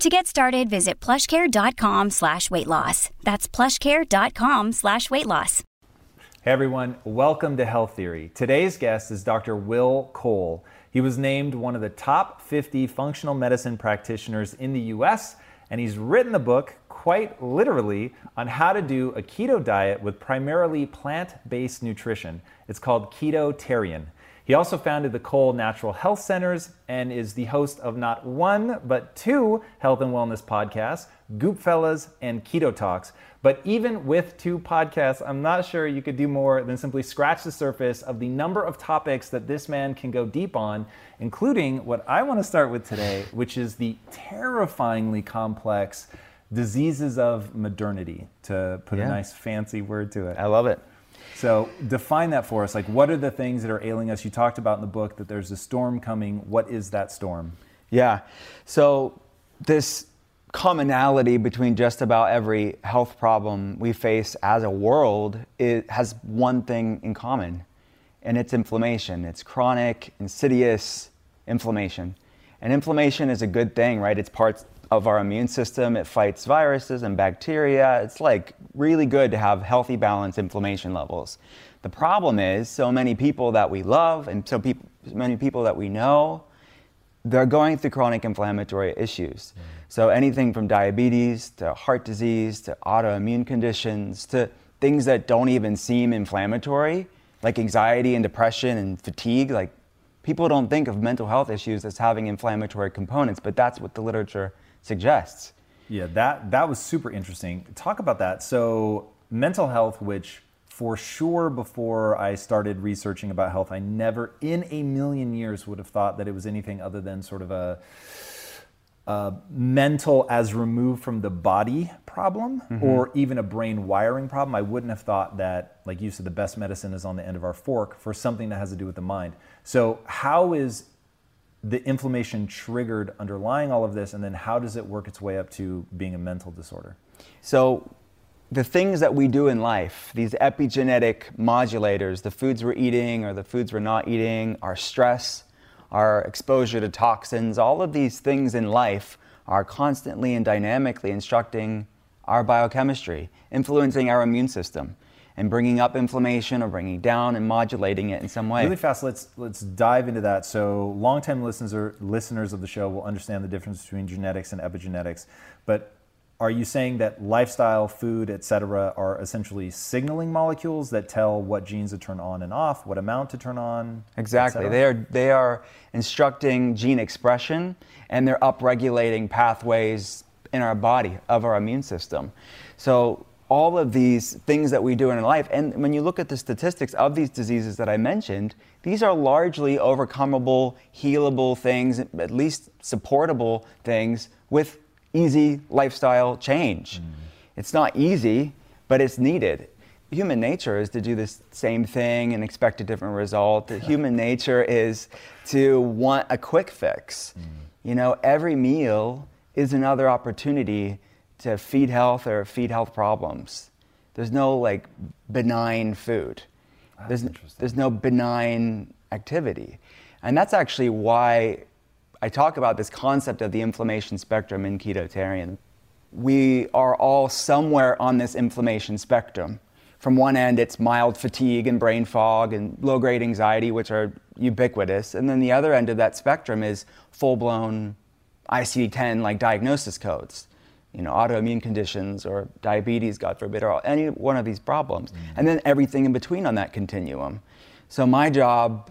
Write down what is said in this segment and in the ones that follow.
To get started, visit plushcare.com slash weight loss. That's plushcare.com slash weight loss. Hey everyone, welcome to Health Theory. Today's guest is Dr. Will Cole. He was named one of the top 50 functional medicine practitioners in the US, and he's written the book, quite literally, on how to do a keto diet with primarily plant based nutrition. It's called Keto Ketotarian. He also founded the Cole Natural Health Centers and is the host of not one, but two health and wellness podcasts, Goop Fellas and Keto Talks. But even with two podcasts, I'm not sure you could do more than simply scratch the surface of the number of topics that this man can go deep on, including what I want to start with today, which is the terrifyingly complex diseases of modernity, to put Yeah. a nice fancy word to it. I love it. So define that for us. Like, what are the things that are ailing us? You talked about in the book that there's a storm coming. What is that storm? Yeah. So this commonality between just about every health problem we face as a world it has one thing in common, and it's inflammation. It's chronic, insidious inflammation. And inflammation is a good thing, right? It's part of our immune system. It fights viruses and bacteria. It's like really good to have healthy, balanced inflammation levels. The problem is, so many people that we love and so peop- many people that we know they're going through chronic inflammatory issues. Mm-hmm. So anything from diabetes to heart disease to autoimmune conditions to things that don't even seem inflammatory, like anxiety and depression and fatigue, like people don't think of mental health issues as having inflammatory components, but that's what the literature suggests. Yeah, that that was super interesting. Talk about that. So mental health, which for sure before I started researching about health, I never in a million years would have thought that it was anything other than sort of a, a mental as removed from the body problem mm-hmm. or even a brain wiring problem. I wouldn't have thought that, like you said, the best medicine is on the end of our fork for something that has to do with the mind. So how is the inflammation triggered underlying all of this, and then how does it work its way up to being a mental disorder? So, the things that we do in life, these epigenetic modulators, the foods we're eating or the foods we're not eating, our stress, our exposure to toxins, all of these things in life are constantly and dynamically instructing our biochemistry, influencing our immune system, and bringing up inflammation or bringing down and modulating it in some way. Really fast, let's let's dive into that. So, longtime listeners or listeners of the show will understand the difference between genetics and epigenetics. But are you saying that lifestyle, food, etc., are essentially signaling molecules that tell what genes to turn on and off, what amount to turn on? Exactly. They are they are instructing gene expression and they're upregulating pathways in our body of our immune system. So all of these things that we do in our life, and when you look at the statistics of these diseases that I mentioned, these are largely overcomable, healable things, at least supportable things with easy lifestyle change. Mm. It's not easy, but it's needed. Human nature is to do the same thing and expect a different result. Human nature is to want a quick fix. Mm. You know, every meal is another opportunity to feed health or feed health problems. There's no like benign food. Ah, there's, there's no benign activity. And that's actually why I talk about this concept of the inflammation spectrum in Ketotarian. We are all somewhere on this inflammation spectrum. From one end, it's mild fatigue and brain fog and low grade anxiety, which are ubiquitous. And then the other end of that spectrum is full blown ICD 10 like diagnosis codes. You know, autoimmune conditions or diabetes, God forbid, or any one of these problems. And then everything in between on that continuum. So my job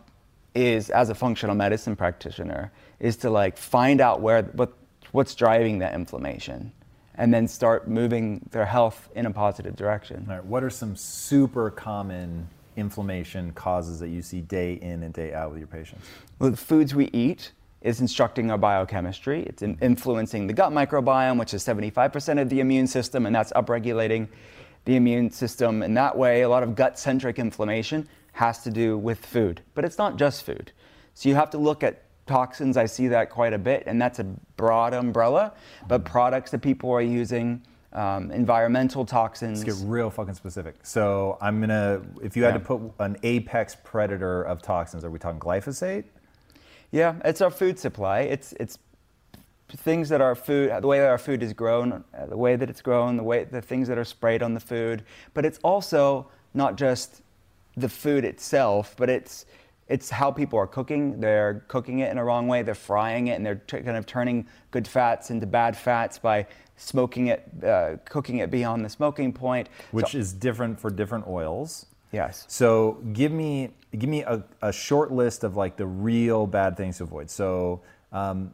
is, as a functional medicine practitioner, is to like find out where what what's driving that inflammation and then start moving their health in a positive direction. All right, what are some super common inflammation causes that you see day in and day out with your patients? Well, the foods we eat is instructing our biochemistry. It's in influencing the gut microbiome, which is 75% of the immune system, and that's upregulating the immune system in that way. A lot of gut centric inflammation has to do with food, but it's not just food. So you have to look at toxins. I see that quite a bit, and that's a broad umbrella, but products that people are using. Um, environmental toxins. Let's get real fucking specific. So I'm gonna, if you had Yeah. to put an apex predator of toxins, are we talking glyphosate? Yeah, it's our food supply. It's it's things that our food, the way that our food is grown, uh, the way that it's grown, the way the things that are sprayed on the food. But it's also not just the food itself, but it's it's how people are cooking. They're cooking it in a wrong way. They're frying it, and they're t- kind of turning good fats into bad fats by smoking it, uh, cooking it beyond the smoking point. Which So- is different for different oils. yes. So give me give me a, a short list of like the real bad things to avoid. So um,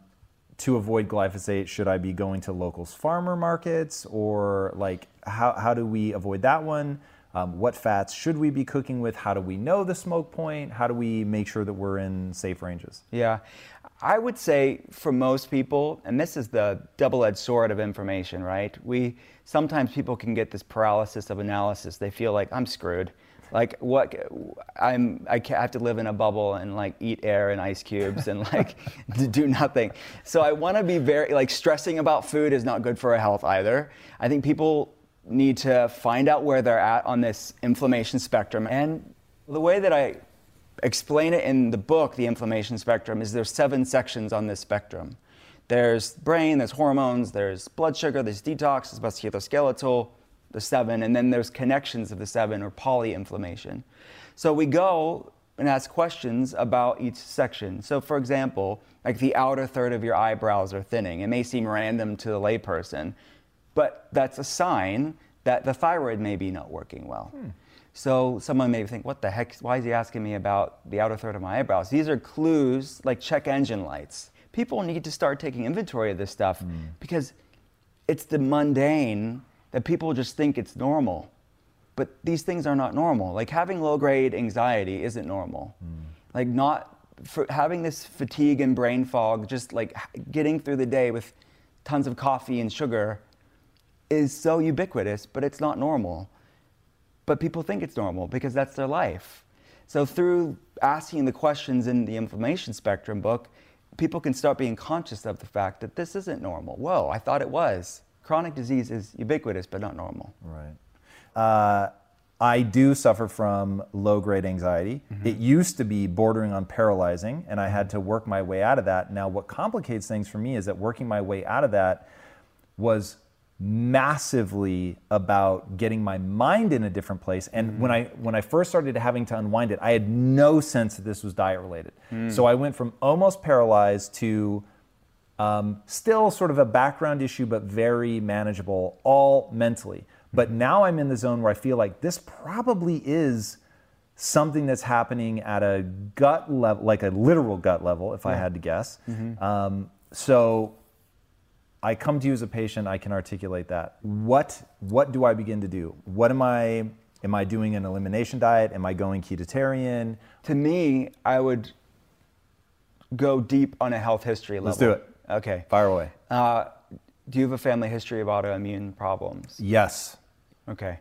to avoid glyphosate, should I be going to locals farmer markets or like how how do we avoid that one? Um, what fats should we be cooking with? How do we know the smoke point? How do we make sure that we're in safe ranges? Yeah. I would say for most people, and this is the double edged sword of information, right? We sometimes people can get this paralysis of analysis. They feel like I'm screwed. Like what I'm I have to live in a bubble and like eat air and ice cubes and like do nothing. So I want to be very like stressing about food is not good for our health either. I think people need to find out where they're at on this inflammation spectrum and the way that I explain it in the book, The Inflammation Spectrum, is there's seven sections on this spectrum. There's brain, there's hormones, there's blood sugar, there's detox, there's musculoskeletal, the seven, and then there's connections of the seven or polyinflammation. So we go and ask questions about each section. So for example, like the outer third of your eyebrows are thinning. It may seem random to the layperson, but that's a sign that the thyroid may be not working well. Hmm. So someone may think, what the heck? Why is he asking me about the outer third of my eyebrows? These are clues like check engine lights. People need to start taking inventory of this stuff hmm. because it's the mundane that people just think it's normal. But these things are not normal. Like having low grade anxiety isn't normal. Hmm. Like not for having this fatigue and brain fog, just like getting through the day with tons of coffee and sugar is so ubiquitous, but it's not normal but people think it's normal because that's their life. So through asking the questions in the inflammation spectrum book, people can start being conscious of the fact that this isn't normal. Whoa, I thought it was. Chronic disease is ubiquitous but not normal. Right. Uh, I do suffer from low grade anxiety. Mm-hmm. It used to be bordering on paralyzing, and I had to work my way out of that. Now, what complicates things for me is that working my way out of that was massively about getting my mind in a different place. And mm-hmm. when I when I first started having to unwind it, I had no sense that this was diet related. Mm. So I went from almost paralyzed to um, still sort of a background issue, but very manageable, all mentally. But now I'm in the zone where I feel like this probably is something that's happening at a gut level, like a literal gut level, if I had to guess. Um, so I come to you as a patient, I can articulate that. What what do I begin to do? What am I am I doing an elimination diet? Am I going ketotarian? To me, I would go deep on a health history level. Let's do it. Okay. Fire away. Uh, do you have a family history of autoimmune problems? Yes. Okay.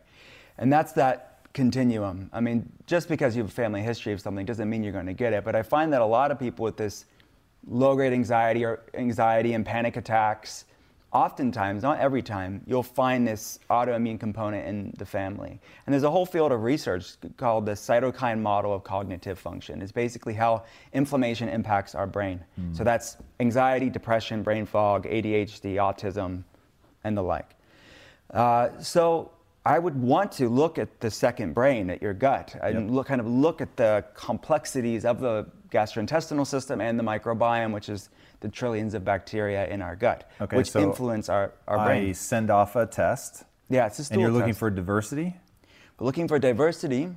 And that's that continuum. I mean, just because you have a family history of something doesn't mean you're going to get it. But I find that a lot of people with this low grade anxiety or anxiety and panic attacks, oftentimes, not every time, you'll find this autoimmune component in the family. And there's a whole field of research called the cytokine model of cognitive function. It's basically how inflammation impacts our brain. So that's anxiety, depression, brain fog, ADHD, autism, and the like. Uh, so I would want to look at the second brain, at your gut, and look, kind of look at the complexities of the gastrointestinal system and the microbiome, which is the trillions of bacteria in our gut, Okay, which so influence our, our I brain. send off a test, Yeah, it's a stool and you're looking test. for diversity. We're looking for diversity.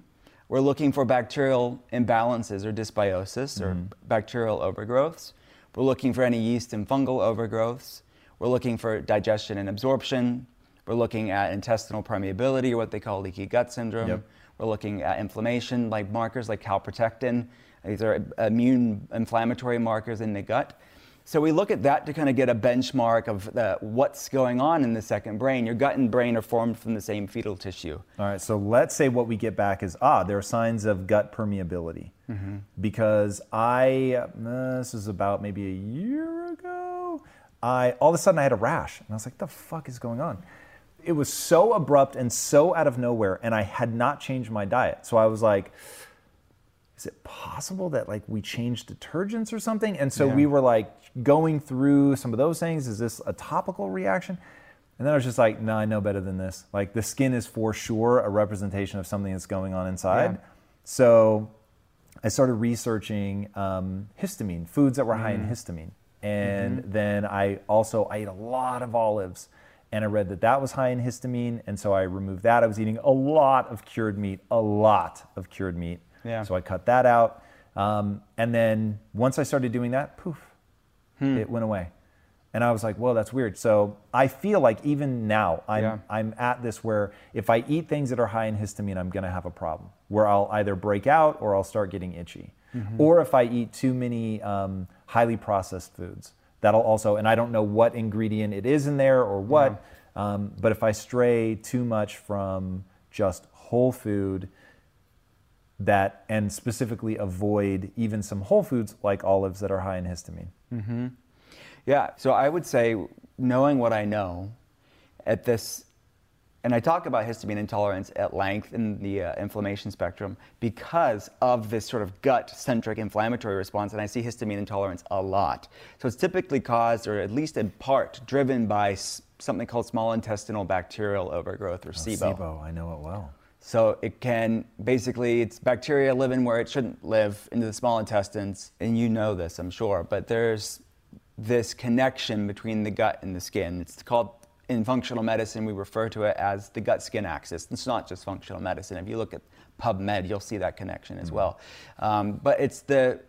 We're looking for bacterial imbalances or dysbiosis or mm-hmm. bacterial overgrowths. We're looking for any yeast and fungal overgrowths. We're looking for digestion and absorption. We're looking at intestinal permeability or what they call leaky gut syndrome. Yep. We're looking at inflammation like markers like calprotectin. These are immune inflammatory markers in the gut. So we look at that to kind of get a benchmark of the, what's going on in the second brain. Your gut and brain are formed from the same fetal tissue. All right, so let's say what we get back is ah, there are signs of gut permeability. Because I, uh, this is about maybe a year ago, I all of a sudden I had a rash, and I was like, the fuck is going on? It was so abrupt and so out of nowhere, and I had not changed my diet. So I was like, is it possible that like we changed detergents or something? And so Yeah. we were like going through some of those things. Is this a topical reaction? And then I was just like, no, I know better than this. Like the skin is for sure a representation of something that's going on inside. Yeah. So I started researching um, histamine, foods that were high in histamine. And then I also I ate a lot of olives, and I read that that was high in histamine, and so I removed that. I was eating a lot of cured meat, a lot of cured meat. Yeah. So I cut that out, um, and then once I started doing that, poof, it went away. And I was like, well, that's weird. So I feel like even now, I'm, Yeah. I'm at this where if I eat things that are high in histamine, I'm going to have a problem where I'll either break out or I'll start getting itchy. Or if I eat too many um, highly processed foods, that'll also, and I don't know what ingredient it is in there or what, um, but if I stray too much from just whole food, that and specifically avoid even some whole foods like olives that are high in histamine. Yeah, so I would say, knowing what I know at this, and I talk about histamine intolerance at length in the uh, inflammation spectrum because of this sort of gut centric inflammatory response, and I see histamine intolerance a lot. So it's typically caused, or at least in part, driven by s- something called small intestinal bacterial overgrowth or SIBO. SIBO, I know it well. So it can basically, it's bacteria living where it shouldn't live into the small intestines. And you know this, I'm sure, but there's this connection between the gut and the skin. It's called, in functional medicine, we refer to it as the gut skin axis. It's not just functional medicine. If you look at PubMed, you'll see that connection as well. Um, but it's the,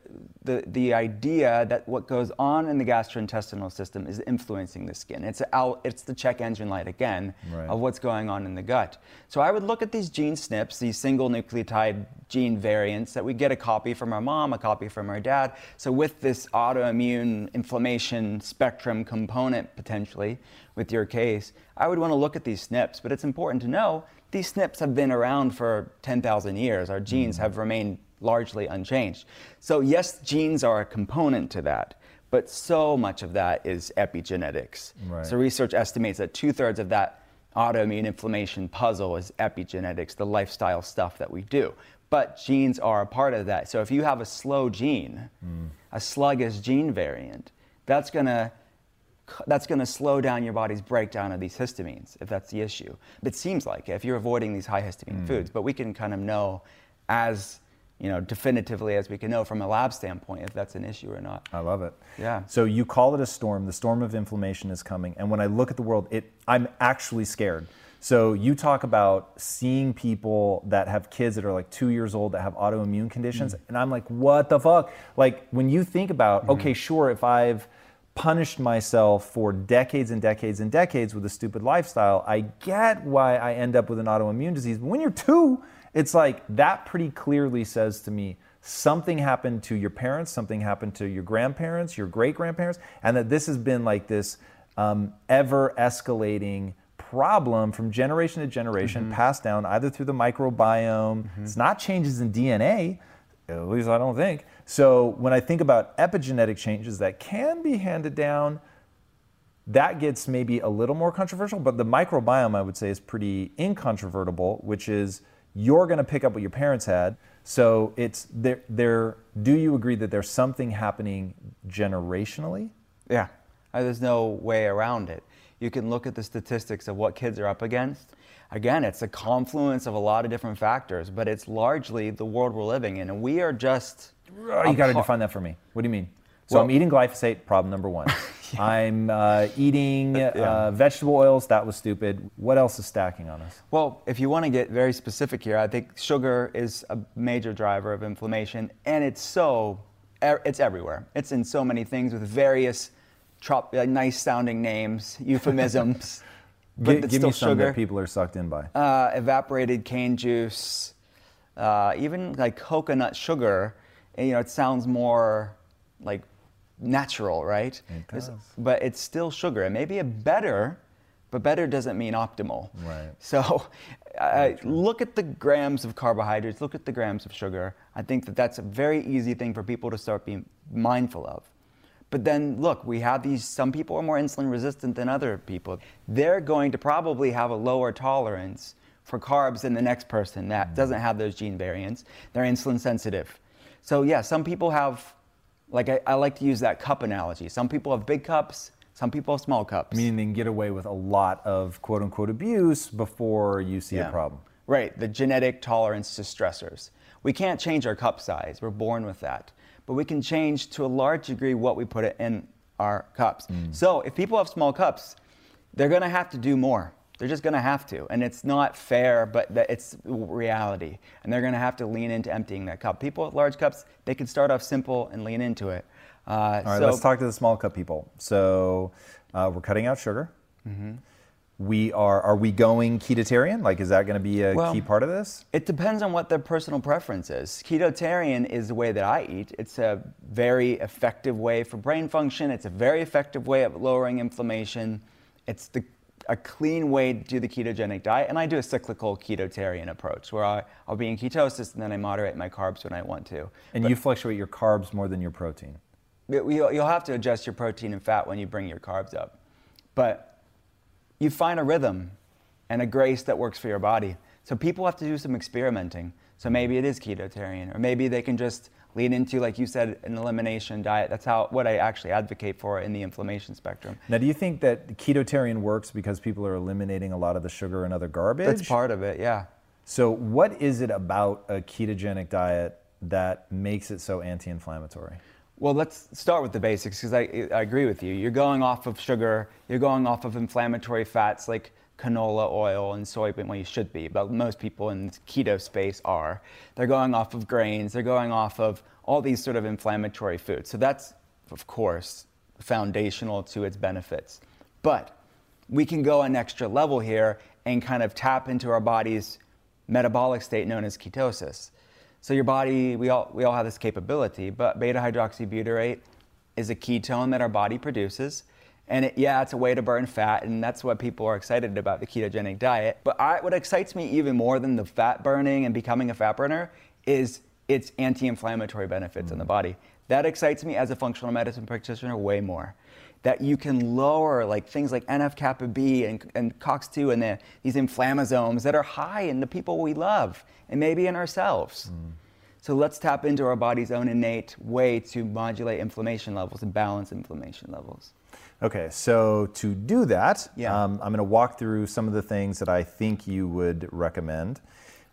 the, the idea that what goes on in the gastrointestinal system is influencing the skin. It's, a, it's the check engine light again Right. of what's going on in the gut. So I would look at these gene SNPs, these single nucleotide gene variants that we get a copy from our mom, a copy from our dad. So with this autoimmune inflammation spectrum component potentially with your case, I would want to look at these SNPs. But it's important to know these SNPs have been around for 10,000 years. Our genes hmm. have remained largely unchanged. So yes, genes are a component to that. But so much of that is epigenetics. Right. So research estimates that two thirds of that autoimmune inflammation puzzle is epigenetics, the lifestyle stuff that we do. But genes are a part of that. So if you have a slow gene, hmm. a sluggish gene variant, that's gonna that's going to slow down your body's breakdown of these histamines if that's the issue. It seems like if you're avoiding these high histamine mm. foods, but we can kind of know as you know definitively as we can know from a lab standpoint if that's an issue or not. I love it. Yeah. So you call it a storm. The storm of inflammation is coming. And when I look at the world, it I'm actually scared. So you talk about seeing people that have kids that are like two years old that have autoimmune conditions, mm. and I'm like, what the fuck? Like when you think about, mm-hmm. okay, sure, if I've punished myself for decades and decades and decades with a stupid lifestyle, I get why I end up with an autoimmune disease. But when you're two, it's like that pretty clearly says to me something happened to your parents, something happened to your grandparents, your great grandparents, and that this has been like this um, ever escalating problem from generation to generation, passed down either through the microbiome. It's not changes in DNA, at least I don't think. So when I think about epigenetic changes that can be handed down, that gets maybe a little more controversial, but the microbiome, I would say, is pretty incontrovertible, which is you're going to pick up what your parents had. So it's there. There. Do you agree that there's something happening generationally? Yeah, Uh, there's no way around it. You can look at the statistics of what kids are up against. Again, it's a confluence of a lot of different factors, but it's largely the world we're living in. And we are just Oh, you got to define that for me. What do you mean? So well, I'm eating glyphosate, problem number one. yeah. I'm uh, eating yeah. uh, vegetable oils, that was stupid. What else is stacking on us? Well, if you want to get very specific here, I think sugar is a major driver of inflammation, and it's so, it's everywhere. It's in so many things with various trop- uh, nice sounding names, euphemisms. But G- give me some sugar. that people are sucked in by. Uh, evaporated cane juice, uh, even like coconut sugar. You know, it sounds more like natural, right? It. But it's still sugar. It may be a better, but better doesn't mean optimal. Right. So uh, look at the grams of carbohydrates, look at the grams of sugar. I think that that's a very easy thing for people to start being mindful of. But then look, we have these, some people are more insulin resistant than other people. They're going to probably have a lower tolerance for carbs than the next person that mm. doesn't have those gene variants. They're insulin sensitive. So yeah, some people have like I, I, like to use that cup analogy. Some people have big cups, some people have small cups. Meaning they can get away with a lot of quote unquote abuse before you see yeah. a problem. Right, the genetic tolerance to stressors. We can't change our cup size, we're born with that. But we can change to a large degree what we put it in our cups. Mm. So if people have small cups, they're gonna have to do more. They're just going to have to. And it's not fair, but it's reality. And they're going to have to lean into emptying that cup. People with large cups, they can start off simple and lean into it. Uh, All right, so, let's talk to the small cup people. So uh, we're cutting out sugar. Mm-hmm. We are. Are we going ketotarian? Like, is that going to be a well, key part of this? It depends on what their personal preference is. Ketotarian is the way that I eat. It's a very effective way for brain function. It's a very effective way of lowering inflammation. It's the a clean way to do the ketogenic diet, and I do a cyclical ketotarian approach where I, will be in ketosis and then I moderate my carbs when I want to. And but you fluctuate your carbs more than your protein. You'll have to adjust your protein and fat when you bring your carbs up. But you find a rhythm and a grace that works for your body. So people have to do some experimenting. So maybe it is ketotarian, or maybe they can just lean into, like you said, an elimination diet. That's how what I actually advocate for in the inflammation spectrum. Now, do you think that ketotarian works because people are eliminating a lot of the sugar and other garbage? That's part of it, yeah. So, what is it about a ketogenic diet that makes it so anti-inflammatory? Well, let's start with the basics because I, I agree with you. You're going off of sugar, you're going off of inflammatory fats like canola oil and soybean, well, you should be, but most people in the keto space are. They're going off of grains, they're going off of all these sort of inflammatory foods. So that's, of course, foundational to its benefits. But we can go an extra level here and kind of tap into our body's metabolic state known as ketosis. So your body, we all, we all have this capability, but beta hydroxybutyrate is a ketone that our body produces. And it, yeah, it's a way to burn fat, and that's what people are excited about the ketogenic diet. But I, what excites me even more than the fat burning and becoming a fat burner is its anti-inflammatory benefits mm. in the body. That excites me as a functional medicine practitioner way more. That you can lower like things like NF kappa B and, and COX2 and the, these inflammasomes that are high in the people we love and maybe in ourselves. Mm. So let's tap into our body's own innate way to modulate inflammation levels and balance inflammation levels. Okay, so to do that, yeah. um, I'm going to walk through some of the things that I think you would recommend.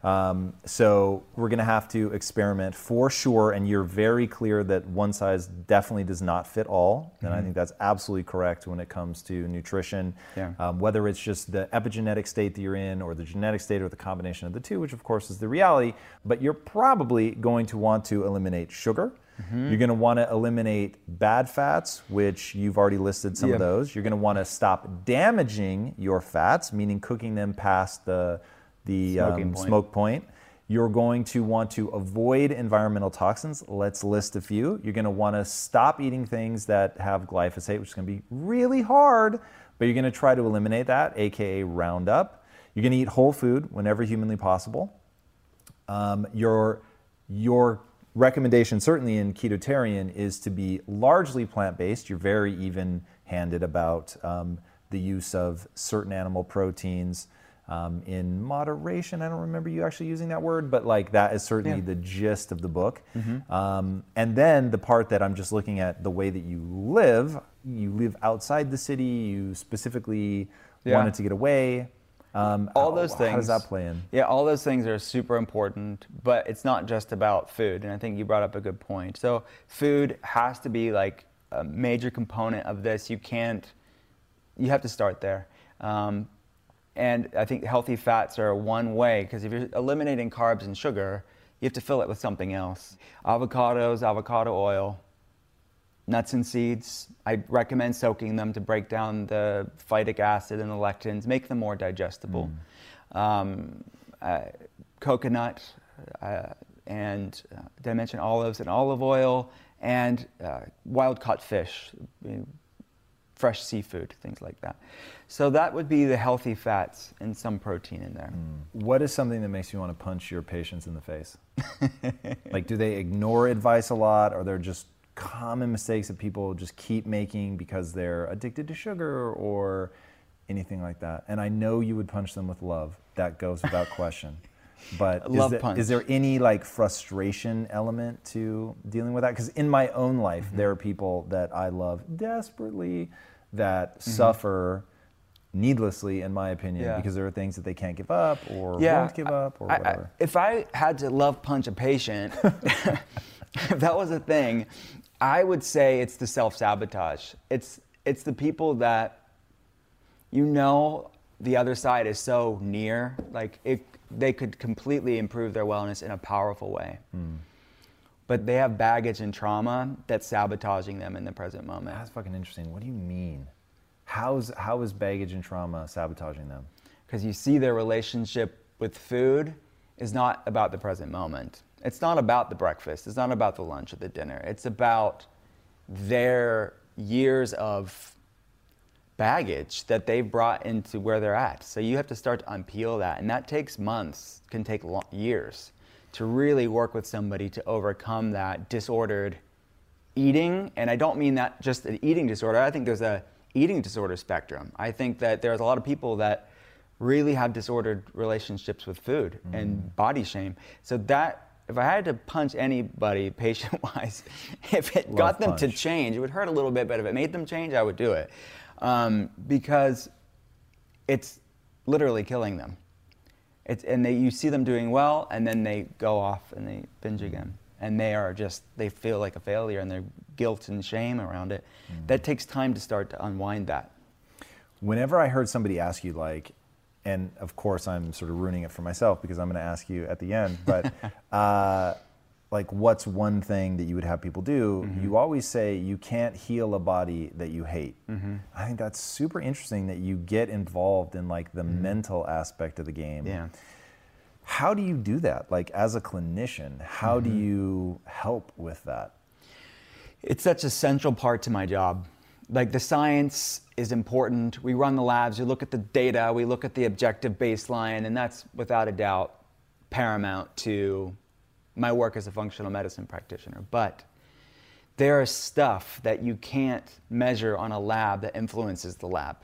Um, so we're going to have to experiment for sure, and you're very clear that one size definitely does not fit all, and mm-hmm. I think that's absolutely correct when it comes to nutrition. Yeah. Um, whether it's just the epigenetic state that you're in, or the genetic state, or the combination of the two, which of course is the reality. But you're probably going to want to eliminate sugar. Mm-hmm. You're going to want to eliminate bad fats, which you've already listed some yeah. of those. You're going to want to stop damaging your fats, meaning cooking them past the, the um, point. smoke point. You're going to want to avoid environmental toxins. Let's list a few. You're going to want to stop eating things that have glyphosate, which is going to be really hard, but you're going to try to eliminate that, aka Roundup. You're going to eat whole food whenever humanly possible. Um, your, your recommendation, certainly in ketotarian, is to be largely plant based. You're very even handed about um, the use of certain animal proteins. Um, in moderation, I don't remember you actually using that word, but like that is certainly yeah. the gist of the book. Mm-hmm. Um, and then the part that I'm just looking at the way that you live, you live outside the city, you specifically yeah. wanted to get away. Um, all how- those things. How does that play in? Yeah, all those things are super important, but it's not just about food. And I think you brought up a good point. So, food has to be like a major component of this. You can't, you have to start there. Um, and I think healthy fats are one way, because if you're eliminating carbs and sugar, you have to fill it with something else. Avocados, avocado oil, nuts and seeds. I recommend soaking them to break down the phytic acid and the lectins, make them more digestible. Um, uh, coconut, uh, and uh, did I mention olives and olive oil, and uh, wild caught fish, fresh seafood, things like that. So that would be the healthy fats and some protein in there. Mm. What is something that makes you want to punch your patients in the face? like, do they ignore advice a lot? Or they're just common mistakes that people just keep making because they're addicted to sugar or anything like that? And I know you would punch them with love. That goes without question. But is, there- punch. is there any like frustration element to dealing with that? Because in my own life, Mm-hmm. there are people that I love desperately that Mm-hmm. suffer needlessly, in my opinion, Yeah. because there are things that they can't give up or yeah, won't give up or I- I- whatever. if I had to love punch a patient, if that was a thing, I would say it's the self sabotage. It's it's the people that you know the other side is so near, like it, they could completely improve their wellness in a powerful way. Hmm. But they have baggage and trauma that's sabotaging them in the present moment. That's fucking interesting. What do you mean? How's how is baggage and trauma sabotaging them? because you see their relationship with food is not about the present moment. It's not about the breakfast. It's not about the lunch or the dinner. It's about their years of baggage that they've brought into where they're at. So you have to start to unpeel that, and that takes months, can take lo- years to really work with somebody to overcome that disordered eating. And i don't mean that just an eating disorder i think there's a eating disorder spectrum. I think that there's a lot of people that really have disordered relationships with food mm. and body shame. So that if i had to punch anybody patient wise if it got Love them to change it would hurt a little bit but if it made them change i would do it um, because it's literally killing them it's, and they, you see them doing well, and then they go off and they binge again. And they are just, they feel like a failure and their guilt and shame around it. That takes time to start to unwind that. Whenever I heard somebody ask you like, and of course I'm sort of ruining it for myself because I'm going to ask you at the end, but uh, like, what's one thing that you would have people do? Mm-hmm. You always say you can't heal a body that you hate. I think that's super interesting that you get involved in like the mental aspect of the game. Mm-hmm. Yeah. How do you do that? Like as a clinician, how Mm-hmm. do you help with that? It's such a central part to my job. Like the science is important. We run the labs, we look at the data, we look at the objective baseline, and that's without a doubt paramount to my work as a functional medicine practitioner. But there is stuff that you can't measure on a lab that influences the lab.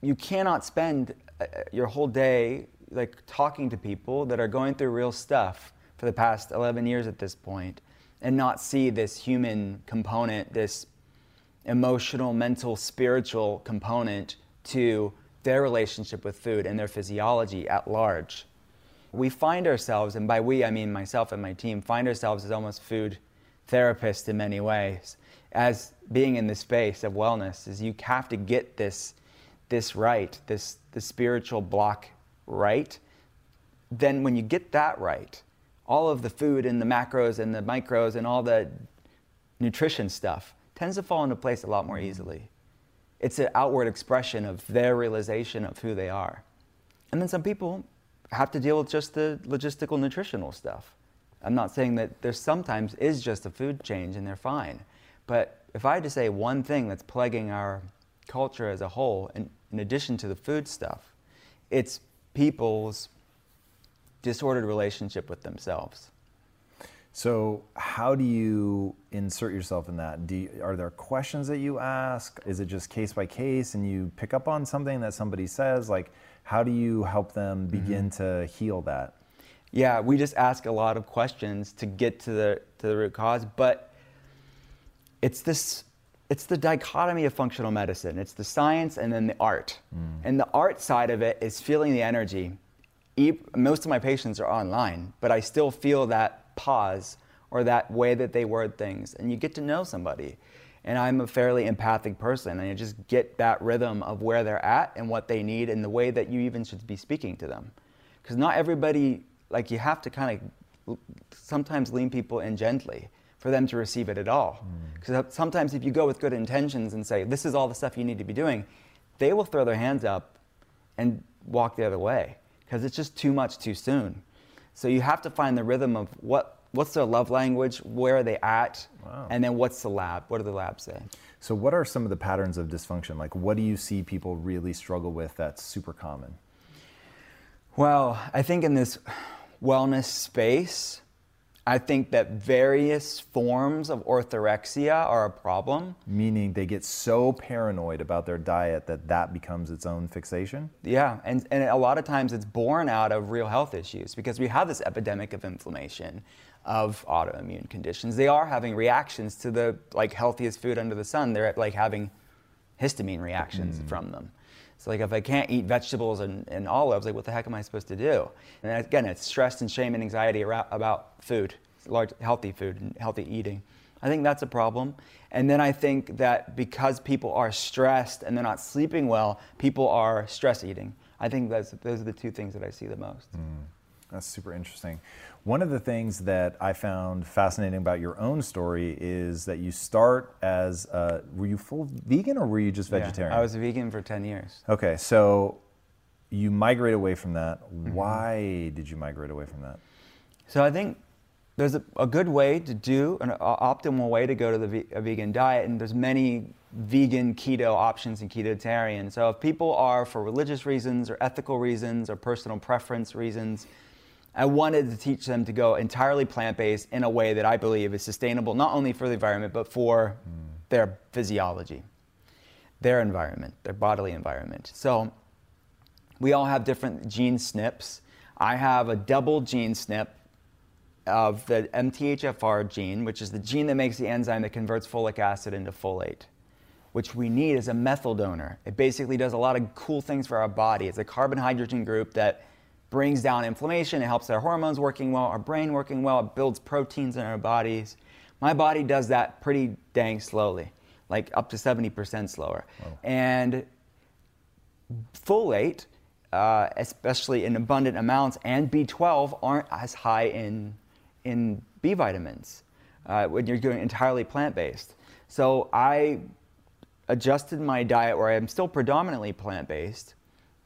You cannot spend uh, your whole day like talking to people that are going through real stuff for the past 11 years at this point and not see this human component, this emotional, mental, spiritual component to their relationship with food and their physiology at large. We find ourselves, and by we I mean myself and my team, find ourselves as almost food therapists in many ways. As being in the space of wellness, is you have to get this, this right, this the spiritual block right. Then when you get that right, all of the food and the macros and the micros and all the nutrition stuff tends to fall into place a lot more mm-hmm. easily. It's an outward expression of their realization of who they are. And then some people have to deal with just the logistical nutritional stuff. I'm not saying that there sometimes is just a food change and they're fine. But if I had to say one thing that's plaguing our culture as a whole, in, in addition to the food stuff, it's people's disordered relationship with themselves. So, how do you insert yourself in that? You, are there questions that you ask? Is it just case by case, and you pick up on something that somebody says? Like, how do you help them mm-hmm. begin to heal that? Yeah, we just ask a lot of questions to get to the to the root cause, but it's this it's the dichotomy of functional medicine. It's the science and then the art. Mm. And the art side of it is feeling the energy. Most of my patients are online, but I still feel that pause or that way that they word things. And you get to know somebody. And I'm a fairly empathic person, and you just get that rhythm of where they're at and what they need and the way that you even should be speaking to them. Because not everybody, like, you have to kind of sometimes lean people in gently for them to receive it at all. Mm. Because sometimes if you go with good intentions and say, this is all the stuff you need to be doing, they will throw their hands up and walk the other way because it's just too much too soon. So you have to find the rhythm of what what's their love language, where are they at, Wow. and then what's the lab? What do the labs say? So, what are some of the patterns of dysfunction? Like, what do you see people really struggle with that's super common? Well, I think in this wellness space, I think that various forms of orthorexia are a problem. Meaning they get so paranoid about their diet that that becomes its own fixation? Yeah, and, and a lot of times it's born out of real health issues because we have this epidemic of inflammation, of autoimmune conditions. They are having reactions to the like healthiest food under the sun. They're like having histamine reactions mm. from them. So like if I can't eat vegetables and, and olives, like what the heck am I supposed to do? And again, it's stress and shame and anxiety about food, large healthy food and healthy eating. I think that's a problem. And then I think that because people are stressed and they're not sleeping well, people are stress eating. I think those, those are the two things that I see the most. Mm. That's super interesting. One of the things that I found fascinating about your own story is that you start as uh, were you full vegan or were you just Yeah, vegetarian? I was a vegan for 10 years. Okay, so you migrate away from that. Mm-hmm. Why did you migrate away from that? So I think there's a, a good way to do an optimal way to go to the ve- a vegan diet, and there's many vegan keto options and ketotarian. So if people are for religious reasons or ethical reasons or personal preference reasons, I wanted to teach them to go entirely plant-based in a way that I believe is sustainable not only for the environment but for their physiology, their environment, their bodily environment. So we all have different gene SNPs. I have a double gene SNP of the MTHFR gene, which is the gene that makes the enzyme that converts folic acid into folate, which we need as a methyl donor. It basically does a lot of cool things for our body. It's a carbon hydrogen group that brings down inflammation, it helps our hormones working well, our brain working well, it builds proteins in our bodies. My body does that pretty dang slowly, like up to 70% slower. And folate, uh, especially in abundant amounts, and B12 aren't as high in, in B vitamins uh, when you're doing entirely plant based. So I adjusted my diet where I'm still predominantly plant based,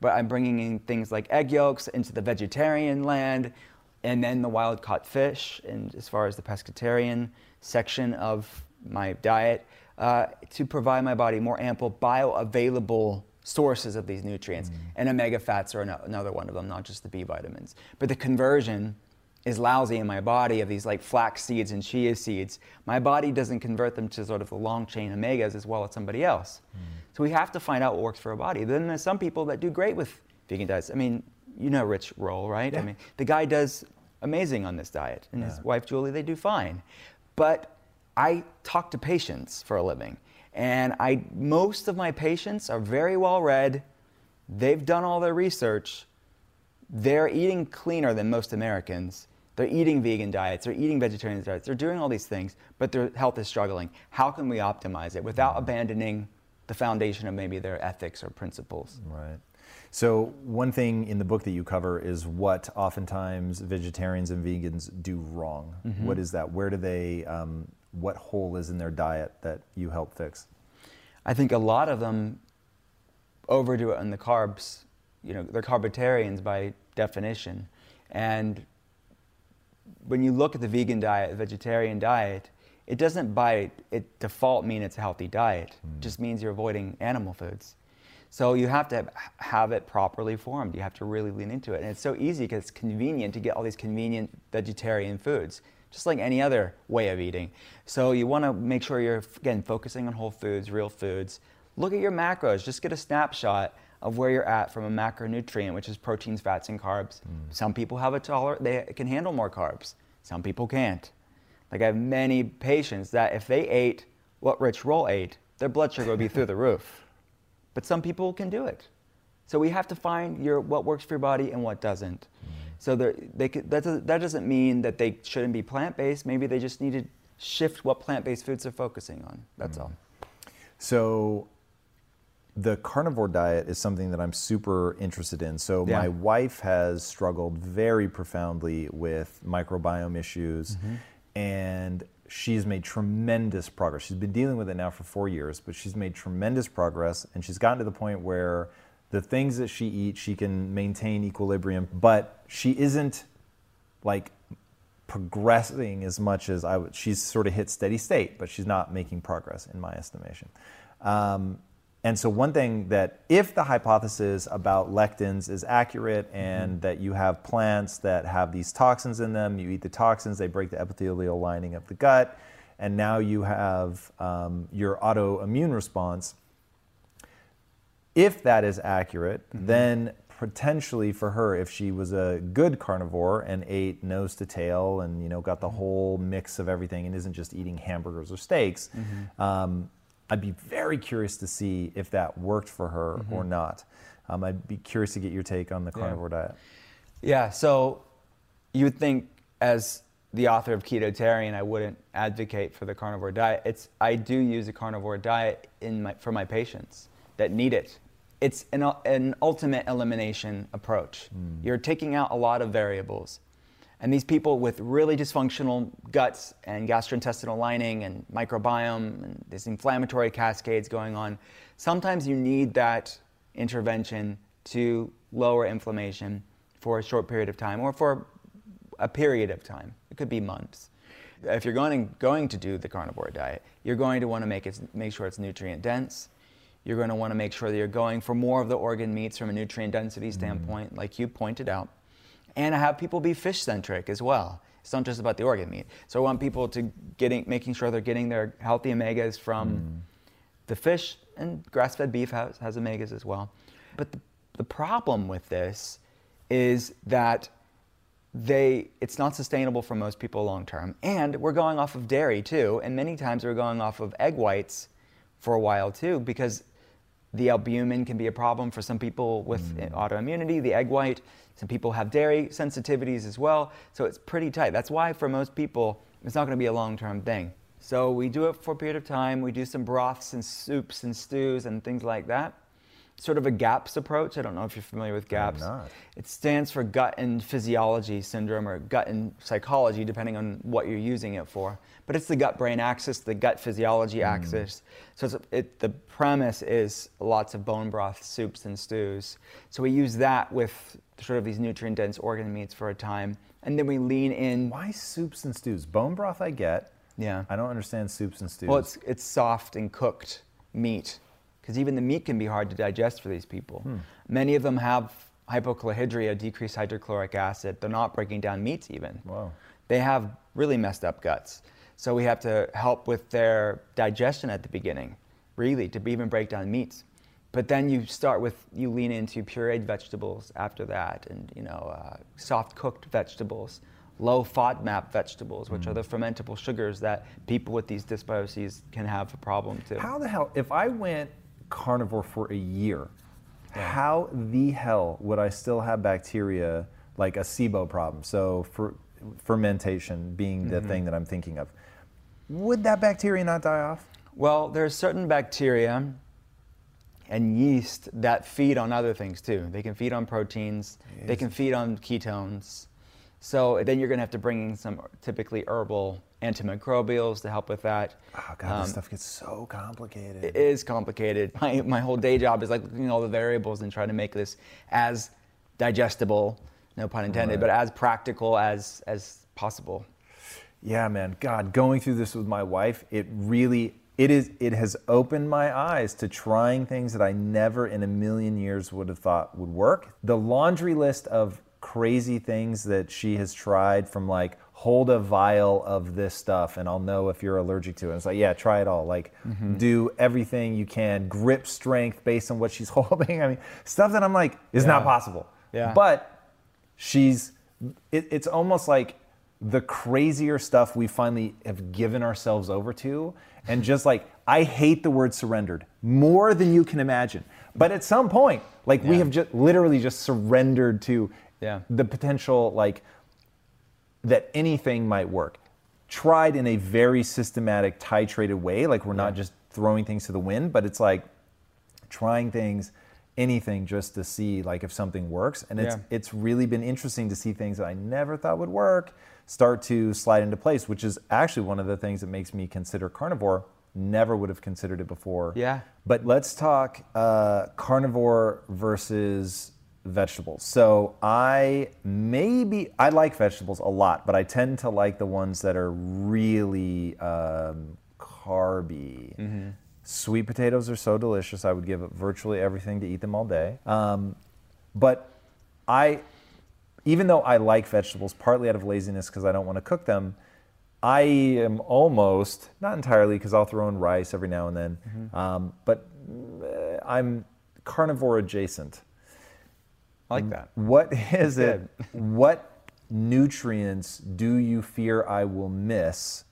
but I'm bringing in things like egg yolks into the vegetarian land and then the wild caught fish, and as far as the pescatarian section of my diet, uh, to provide my body more ample bioavailable sources of these nutrients. And omega fats are another one of them, not just the B vitamins. But the conversion is lousy in my body of these like flax seeds and chia seeds. My body doesn't convert them to sort of the long chain omegas as well as somebody else. Hmm. So we have to find out what works for our body. Then there's some people that do great with vegan diets. I mean, you know Rich Roll, right? I mean, the guy does amazing on this diet, and his wife Julie, they do fine. But I talk to patients for a living, and I most of my patients are very well read. They've done all their research. They're eating cleaner than most Americans. They're eating vegan diets, they're eating vegetarian diets, they're doing all these things, but their health is struggling. How can we optimize it without abandoning the foundation of maybe their ethics or principles? Right. So, one thing in the book that you cover is what oftentimes vegetarians and vegans do wrong. Mm-hmm. What is that? Where do they, um, what hole is in their diet that you help fix? I think a lot of them overdo it on the carbs. You know, they're carbitarians by definition. And when you look at the vegan diet, the vegetarian diet, it doesn't by it default mean it's a healthy diet. It just means you're avoiding animal foods. So you have to have- have it properly formed. You have to really lean into it. And it's so easy because it's convenient to get all these convenient vegetarian foods, just like any other way of eating. So you want to make sure you're, again, focusing on whole foods, real foods. Look at your macros. Just get a snapshot of where you're at from a macronutrient, which is proteins, fats, and carbs. Some people have a toler, they can handle more carbs. Some people can't. Like I have many patients that if they ate what Rich Roll ate, their blood sugar would be through the roof. But some people can do it. So we have to find your what works for your body and what doesn't. So they could, that, doesn't, that doesn't mean that they shouldn't be plant based. Maybe they just need to shift what plant based foods they're focusing on. That's mm. all. So the carnivore diet is something that I'm super interested in. So yeah. my wife has struggled very profoundly with microbiome issues mm-hmm. and she's made tremendous progress. She's been dealing with it now for 4 years, but she's made tremendous progress and she's gotten to the point where the things that she eats, she can maintain equilibrium, but she isn't like progressing as much as I would. She's sort of hit steady state, but she's not making progress in my estimation. Um, and so, one thing that if the hypothesis about lectins is accurate and mm-hmm. that you have plants that have these toxins in them, you eat the toxins, they break the epithelial lining of the gut, and now you have um, your autoimmune response. If that is accurate, mm-hmm. then potentially for her, if she was a good carnivore and ate nose to tail and you know got the mm-hmm. whole mix of everything and isn't just eating hamburgers or steaks, mm-hmm. um, I'd be very curious to see if that worked for her mm-hmm. or not. Um, I'd be curious to get your take on the carnivore yeah. diet. Yeah, so you would think as the author of Ketotarian, I wouldn't advocate for the carnivore diet. It's I do use a carnivore diet in my, for my patients that need it. It's an, an ultimate elimination approach. Mm. You're taking out a lot of variables. And these people with really dysfunctional guts and gastrointestinal lining and microbiome and these inflammatory cascades going on, sometimes you need that intervention to lower inflammation for a short period of time or for a period of time. It could be months. If you're going, going to do the carnivore diet, you're going to want to make, it, make sure it's nutrient dense. You're going to want to make sure that you're going for more of the organ meats from a nutrient density standpoint, mm. like you pointed out and I have people be fish centric as well. It's not just about the organ meat. So I want people to getting making sure they're getting their healthy omegas from mm. the fish and grass fed beef has, has omegas as well. But the, the problem with this is that they it's not sustainable for most people long term. And we're going off of dairy too, and many times we're going off of egg whites for a while too, because the albumin can be a problem for some people with mm. autoimmunity, the egg white. Some people have dairy sensitivities as well, so it's pretty tight. That's why for most people, it's not going to be a long-term thing. So we do it for a period of time. We do some broths and soups and stews and things like that. Sort of a GAPS approach. I don't know if you're familiar with GAPS. It stands for gut and physiology syndrome or gut and psychology, depending on what you're using it for. But it's the gut brain axis, the gut physiology mm. axis. So it, the premise is lots of bone broth, soups, and stews. So we use that with sort of these nutrient dense organ meats for a time. And then we lean in. Why soups and stews? Bone broth, I get. Yeah. I don't understand soups and stews. Well, it's, it's soft and cooked meat because even the meat can be hard to digest for these people. Hmm. Many of them have hypochlorhydria, decreased hydrochloric acid. They're not breaking down meats even. Wow. They have really messed up guts. So we have to help with their digestion at the beginning, really, to even break down meats. But then you start with you lean into pureed vegetables after that, and you know uh, soft cooked vegetables, low FODMAP vegetables, which mm. are the fermentable sugars that people with these dysbioses can have a problem too. How the hell? If I went carnivore for a year, yeah. how the hell would I still have bacteria like a SIBO problem? So for fermentation being the mm-hmm. thing that I'm thinking of, would that bacteria not die off? Well, there are certain bacteria and yeast that feed on other things too. They can feed on proteins, they can feed on ketones. So then you're going to have to bring in some typically herbal antimicrobials to help with that. Oh god, um, this stuff gets so complicated. It is complicated. My, my whole day job is like looking at all the variables and trying to make this as digestible, no pun intended, right. but as practical as as possible. Yeah, man. God, going through this with my wife, it really it is it has opened my eyes to trying things that I never in a million years would have thought would work. The laundry list of crazy things that she has tried from like hold a vial of this stuff and I'll know if you're allergic to it. It's like, yeah, try it all. Like mm-hmm. do everything you can, grip strength based on what she's holding. I mean, stuff that I'm like is yeah. not possible. Yeah. But she's it, it's almost like the crazier stuff we finally have given ourselves over to. And just like, I hate the word surrendered more than you can imagine. But at some point, like we have just literally just surrendered to Yeah. the potential, like, that anything might work. Tried in a very systematic, titrated way. Like, we're not just throwing things to the wind, but it's like trying things, anything just to see like if something works. And it's Yeah. it's really been interesting to see things that I never thought would work start to slide into place, which is actually one of the things that makes me consider carnivore. Never would have considered it before. Yeah. But let's talk uh, carnivore versus vegetables. So I maybe I like vegetables a lot, but I tend to like the ones that are really um, carby. Sweet potatoes are so delicious. I would give up virtually everything to eat them all day. Um, but I, even though I like vegetables, partly out of laziness because I don't want to cook them, I am almost not entirely because I'll throw in rice every now and then, um, but uh, I'm carnivore adjacent. I like that. What is it? what nutrients do you fear I will miss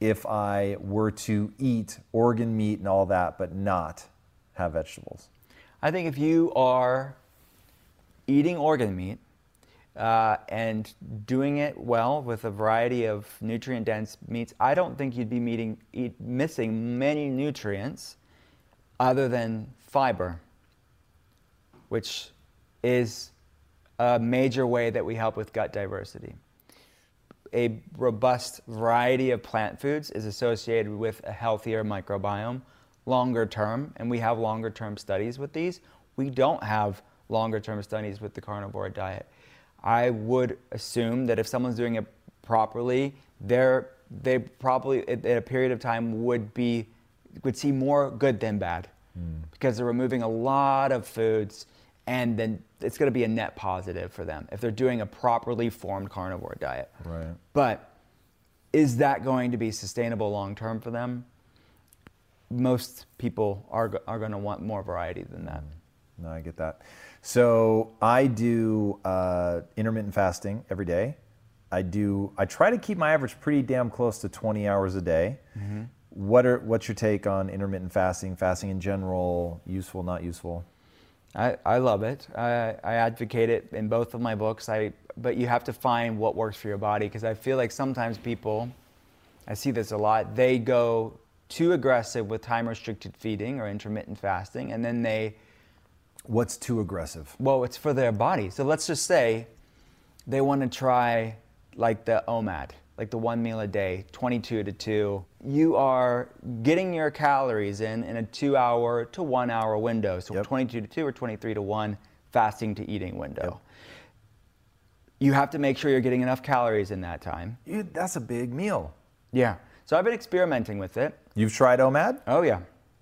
if I were to eat organ meat and all that, but not have vegetables? I think if you are eating organ meat uh, and doing it well with a variety of nutrient dense meats, I don't think you'd be meeting, eat, missing many nutrients other than fiber, which is a major way that we help with gut diversity. A robust variety of plant foods is associated with a healthier microbiome longer term, and we have longer term studies with these. We don't have longer term studies with the carnivore diet. I would assume that if someone's doing it properly, they're, they probably at at a period of time would be would see more good than bad hmm. because they're removing a lot of foods and then it's going to be a net positive for them if they're doing a properly formed carnivore diet. Right. But is that going to be sustainable long term for them? Most people are, are going to want more variety than that. No, I get that. So I do uh, intermittent fasting every day. I do. I try to keep my average pretty damn close to 20 hours a day. What are what's your take on intermittent fasting? Fasting in general, useful, not useful? I, I love it. I, I advocate it in both of my books. I, but you have to find what works for your body because I feel like sometimes people, I see this a lot, they go too aggressive with time restricted feeding or intermittent fasting and then they What's too aggressive? Well, it's for their body. So let's just say they want to try like the OMAD, like the one meal a day, 22 to 2. You are getting your calories in in a two hour to one hour window. So Yep. 22 to 2 or 23 to 1 fasting to eating window. You have to make sure you're getting enough calories in that time. Dude, that's a big meal. Yeah. So I've been experimenting with it. You've tried OMAD, Oh, yeah.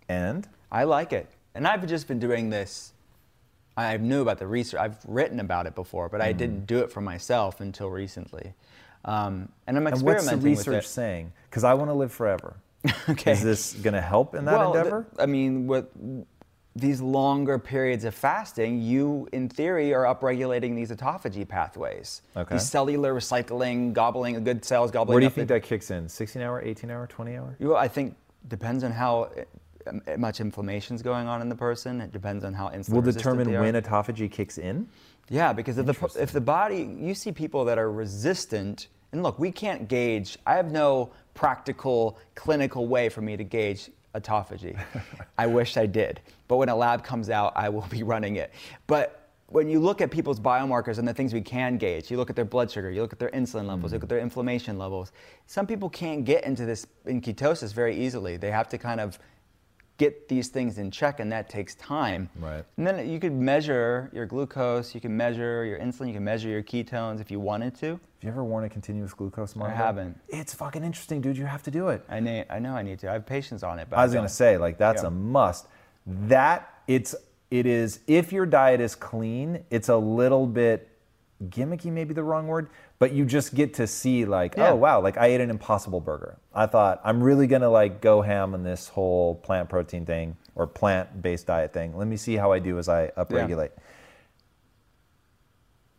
and I like it. And I've just been doing this. I knew about the research. I've written about it before, but I Mm. didn't do it for myself until recently. Um, and I'm and experimenting what's the research saying? Because I want to live forever. okay. Is this going to help in that well, th- endeavor? I mean, with these longer periods of fasting, you, in theory, are upregulating these autophagy pathways. Okay. These cellular recycling, gobbling good cells, gobbling Where do you think the- that kicks in? 16 hour, 18 hour, 20 hour? You, I think depends on how much inflammation is going on in the person. It depends on how insulin Will determine when autophagy kicks in. Yeah, because if the if the body, you see people that are resistant, and look, we can't gauge. I have no practical clinical way for me to gauge autophagy. I wish I did, but when a lab comes out, I will be running it. But when you look at people's biomarkers and the things we can gauge, you look at their blood sugar, you look at their insulin levels, you look at mm. their inflammation levels. Some people can't get into this in ketosis very easily. They have to kind of get these things in check, and that takes time. Right. And then you could measure your glucose, you can measure your insulin, you can measure your ketones if you wanted to. Have you ever worn a continuous glucose monitor? I haven't. It's fucking interesting, dude. You have to do it. I, na- I know I need to. I have patients on it, but I was don't. gonna say, like, that's Yeah. a must. That it's it is if your diet is clean, it's a little bit gimmicky, maybe the wrong word, but you just get to see like, Yeah. oh wow, like I ate an impossible burger. I thought I'm really gonna like go ham on this whole plant protein thing or plant based diet thing. Let me see how I do as I upregulate.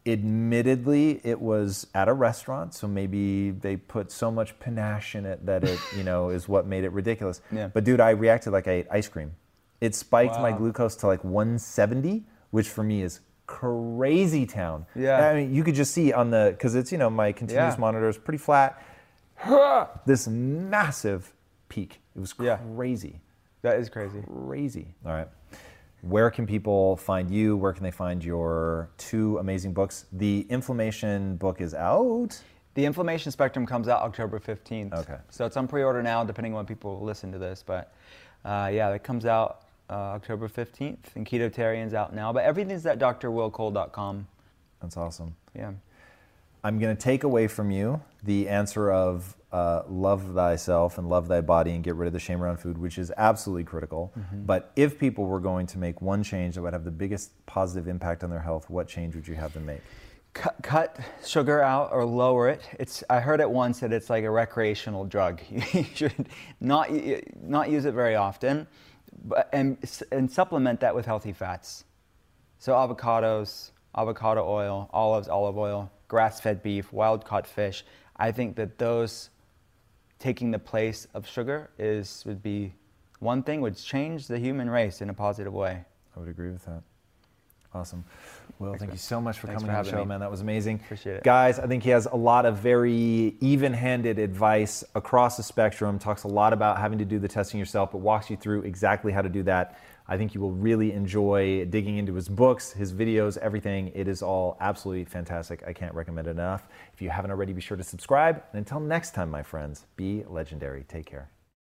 admittedly it was at a restaurant so maybe they put so much panache in it that it you know is what made it ridiculous Yeah. but dude i reacted like i ate ice cream it spiked my glucose to like 170 which for me is crazy town Yeah. i mean you could just see on the because it's you know my continuous Yeah. monitor is pretty flat this massive peak it was Yeah. crazy That is crazy. crazy. All right. Where can people find you? Where can they find your two amazing books? The inflammation book is out. The inflammation spectrum comes out October 15th. Okay. So it's on pre-order now, depending on when people listen to this. But uh, yeah, it comes out uh, October 15th, and Ketotarian's out now. But everything's at drwillcole.com. That's awesome. Yeah. I'm going to take away from you the answer of uh, love thyself and love thy body and get rid of the shame around food, which is absolutely critical. But if people were going to make one change that would have the biggest positive impact on their health, what change would you have them make? Cut, cut sugar out or lower it. It's I heard it once that it's like a recreational drug. you should not not use it very often, and and supplement that with healthy fats. So avocados, avocado oil, olives, olive oil, grass-fed beef, wild-caught fish. I think that those taking the place of sugar is would be one thing would change the human race in a positive way. I would agree with that. Awesome. Well, thank man. you so much for Thanks coming for on the show, me. man. That was amazing. Appreciate it. Guys, I think he has a lot of very even handed advice across the spectrum, talks a lot about having to do the testing yourself, but walks you through exactly how to do that. I think you will really enjoy digging into his books, his videos, everything. It is all absolutely fantastic. I can't recommend it enough. If you haven't already, be sure to subscribe. And until next time, my friends, be legendary. Take care.